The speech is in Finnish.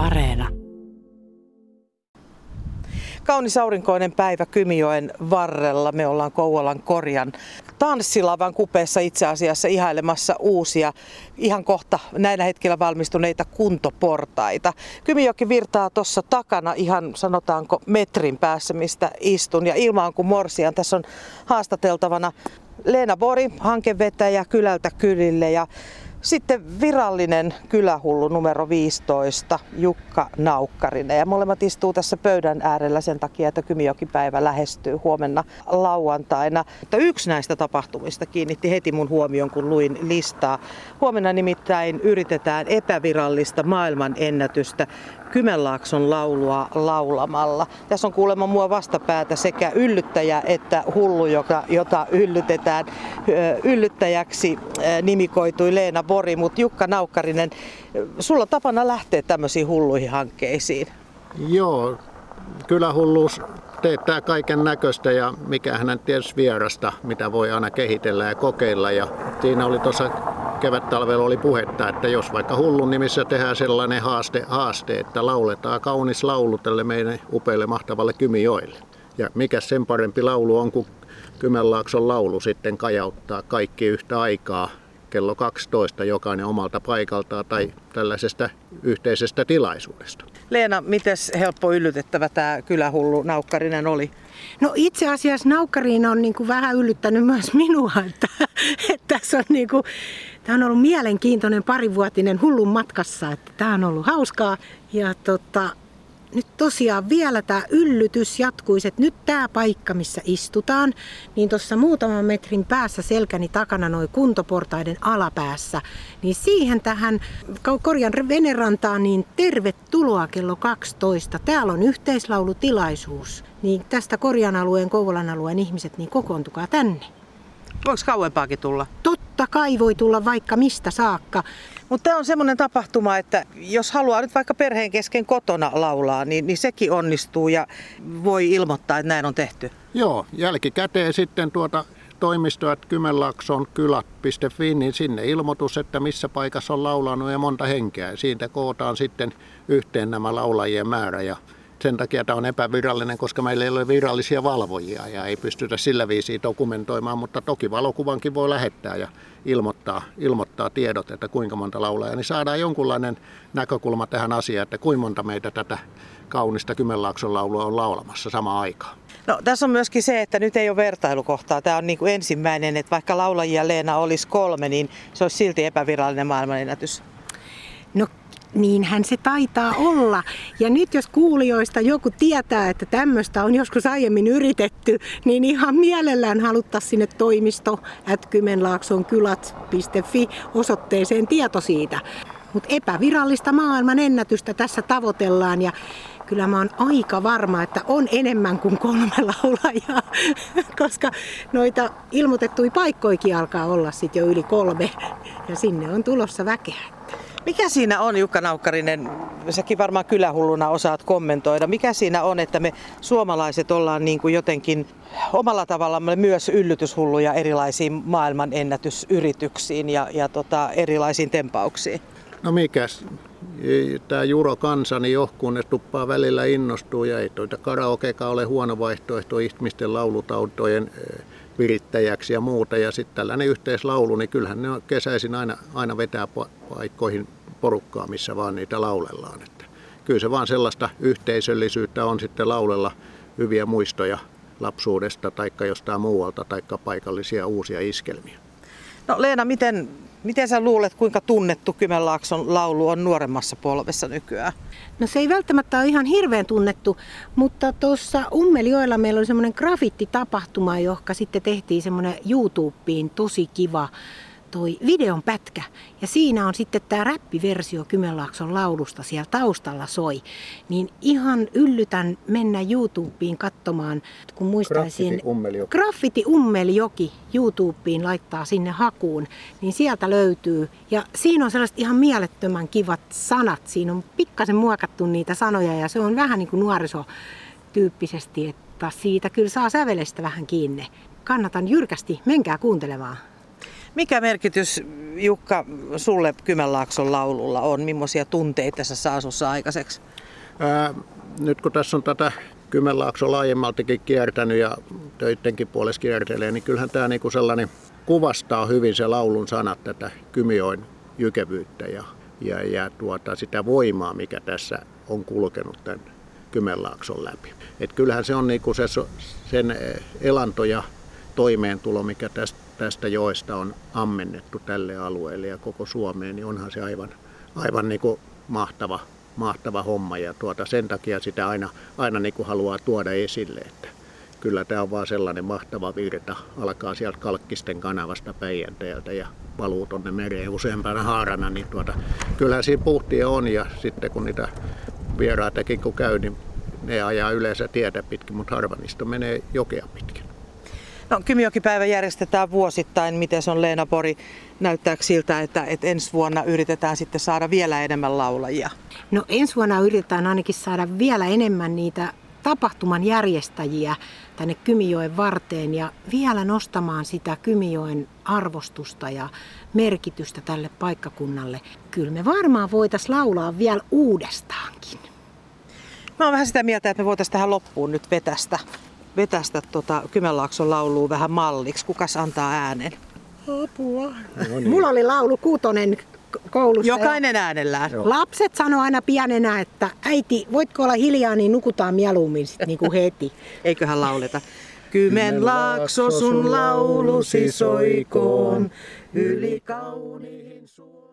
Areena. Kaunis aurinkoinen päivä Kymijoen varrella. Me ollaan Kouvolan korjan tanssilavan kupeessa itse asiassa ihailemassa uusia, ihan kohta näillä hetkellä valmistuneita kuntoportaita. Kymijoki virtaa tuossa takana ihan sanotaanko metrin päässä, mistä istun. Ja ilma on kuin morsian. Tässä on haastateltavana Leena Bori, hankevetäjä kylältä kylille ja sitten virallinen kylähullu numero 15, Jukka Naukkarinen. Ja molemmat istuu tässä pöydän äärellä sen takia, että Kymijokipäivä lähestyy huomenna lauantaina. Mutta yksi näistä tapahtumista kiinnitti heti mun huomion, kun luin listaa. Huomenna nimittäin yritetään epävirallista maailman ennätystä Kymenlaakson laulua laulamalla. Tässä on kuulemma mua vastapäätä sekä yllyttäjä että hullu, joka, jota yllytetään. Yllyttäjäksi nimikoitui Leena Bori, mutta Jukka Naukkarinen, sulla on tapana lähteä tämmöisiin hulluihin hankkeisiin. Joo, kyllä hulluus teettää kaiken näköistä ja mikä hänen tietysti vierasta, mitä voi aina kehitellä ja kokeilla. Ja siinä oli tuossa kevät-talvella oli puhetta, että jos vaikka hullun nimissä tehdään sellainen haaste, haaste että lauletaan kaunis laulu tälle meidän upeille mahtavalle Kymijoille. Ja mikä sen parempi laulu on kuin Kymenlaakson laulu sitten kajauttaa kaikki yhtä aikaa kello 12 jokainen omalta paikaltaan tai tällaisesta yhteisestä tilaisuudesta. Leena, miten helppo yllytettävä tämä kylähullu Naukkarinen oli? No itse asiassa Naukkariin on niin kuin vähän yllyttänyt myös minua, että, että tässä on niin kuin, tämä on ollut mielenkiintoinen parivuotinen hullun matkassa, että tämä on ollut hauskaa ja tota, nyt tosiaan vielä tämä yllytys jatkuisi, että nyt tämä paikka, missä istutaan, niin tuossa muutaman metrin päässä selkäni takana noin kuntoportaiden alapäässä, niin siihen tähän korjan venerantaan, niin tervetuloa kello 12. Täällä on yhteislaulutilaisuus, niin tästä korjan alueen, Kouvolan alueen ihmiset, niin kokoontukaa tänne. Voiko kauempaakin tulla? Totta kai voi tulla vaikka mistä saakka. Mutta tämä on semmoinen tapahtuma, että jos haluaa nyt vaikka perheen kesken kotona laulaa, niin, niin sekin onnistuu ja voi ilmoittaa, että näin on tehty. Joo, jälkikäteen sitten tuota toimistoat Kymenlaakson kylät.fi, niin sinne ilmoitus, että missä paikassa on laulanut ja monta henkeä. Siitä kootaan sitten yhteen nämä laulajien määrä ja sen takia tämä on epävirallinen, koska meillä ei ole virallisia valvojia ja ei pystytä sillä viisiin dokumentoimaan, mutta toki valokuvankin voi lähettää ja ilmoittaa, ilmoittaa tiedot, että kuinka monta laulaa, niin saadaan jonkunlainen näkökulma tähän asiaan, että kuinka monta meitä tätä kaunista Kymenlaakson laulua on laulamassa samaan aikaan. No, tässä on myöskin se, että nyt ei ole vertailukohtaa. Tämä on niin kuin ensimmäinen, että vaikka laulajia Leena olisi kolme, niin se olisi silti epävirallinen maailmanennätys. No Niinhän se taitaa olla. Ja nyt jos kuulijoista joku tietää, että tämmöistä on joskus aiemmin yritetty, niin ihan mielellään haluttaa sinne toimisto kymenlaaksonkylät.fi osoitteeseen tieto siitä. Mutta epävirallista maailman ennätystä tässä tavoitellaan ja kyllä mä oon aika varma, että on enemmän kuin kolme laulajaa, koska noita ilmoitettuja paikkoikin alkaa olla sitten jo yli kolme ja sinne on tulossa väkeä. Mikä siinä on, Jukka Naukkarinen, säkin varmaan kylähulluna osaat kommentoida, mikä siinä on, että me suomalaiset ollaan niin kuin jotenkin omalla tavalla myös yllytyshulluja erilaisiin maailman ennätysyrityksiin ja, ja tota, erilaisiin tempauksiin? No mikäs, tämä Juro kansa, niin johkuun ne tuppaa välillä innostuu ja ei tuota karaokekaan ole huono vaihtoehto ihmisten laulutautojen eh, virittäjäksi ja muuta. Ja sitten tällainen yhteislaulu, niin kyllähän ne kesäisin aina, aina vetää paikkoihin porukkaa, missä vaan niitä laulellaan. Että kyllä se vaan sellaista yhteisöllisyyttä on sitten laulella hyviä muistoja lapsuudesta tai jostain muualta tai paikallisia uusia iskelmiä. No Leena, miten, miten sä luulet, kuinka tunnettu Kymenlaakson laulu on nuoremmassa polvessa nykyään? No se ei välttämättä ole ihan hirveän tunnettu, mutta tuossa Ummelioilla meillä oli semmoinen grafittitapahtuma, johon sitten tehtiin semmoinen YouTubeen tosi kiva toi videon pätkä. Ja siinä on sitten tämä räppiversio Kymenlaakson laulusta siellä taustalla soi. Niin ihan yllytän mennä YouTubeen katsomaan, kun muistaisin... Graffiti Ummeljoki. YouTubeen laittaa sinne hakuun, niin sieltä löytyy. Ja siinä on sellaiset ihan mielettömän kivat sanat. Siinä on pikkasen muokattu niitä sanoja ja se on vähän niin kuin nuorisotyyppisesti, että siitä kyllä saa sävelestä vähän kiinni. Kannatan jyrkästi, menkää kuuntelemaan. Mikä merkitys, Jukka, sulle Kymenlaakson laululla on? Millaisia tunteita sä saa sussa aikaiseksi? Ää, nyt kun tässä on tätä Kymenlaakso laajemmaltakin kiertänyt ja töittenkin puolesta kiertelee, niin kyllähän tämä niinku sellainen kuvastaa hyvin se laulun sanat tätä Kymioin jykevyyttä ja, ja, ja tuota, sitä voimaa, mikä tässä on kulkenut tämän Kymenlaakson läpi. Et kyllähän se on niinku se, sen elanto ja toimeentulo, mikä tästä, tästä joesta on ammennettu tälle alueelle ja koko Suomeen, niin onhan se aivan, aivan niinku mahtava, mahtava homma ja tuota, sen takia sitä aina, aina niinku haluaa tuoda esille, että kyllä tämä on vaan sellainen mahtava virta. Alkaa sieltä Kalkkisten kanavasta Päijänteeltä ja valuu tuonne mereen useampana haarana, niin tuota, kyllähän siinä puhtia on ja sitten kun niitä vieraitakin kun käy, niin ne ajaa yleensä tietä pitkin, mutta harva niistä menee jokea pitkin. No, Kymijokipäivä järjestetään vuosittain. Miten se on Leena Pori? Näyttääkö siltä, että, että ensi vuonna yritetään sitten saada vielä enemmän laulajia? No ensi vuonna yritetään ainakin saada vielä enemmän niitä tapahtuman järjestäjiä tänne Kymijoen varteen ja vielä nostamaan sitä Kymijoen arvostusta ja merkitystä tälle paikkakunnalle. Kyllä me varmaan voitaisiin laulaa vielä uudestaankin. Mä oon vähän sitä mieltä, että me voitaisiin tähän loppuun nyt vetästä, vetästä tota Kymenlaakson lauluun vähän malliksi. Kukas antaa äänen? Apua. No niin. Mulla oli laulu kuutonen koulussa. Jokainen äänellään. Joo. Lapset sanoo aina pienenä, että äiti, voitko olla hiljaa, niin nukutaan mieluummin sit niinku heti. Eiköhän lauleta. Kymenlaakso sun laulusi soikoon, yli kauniin suun.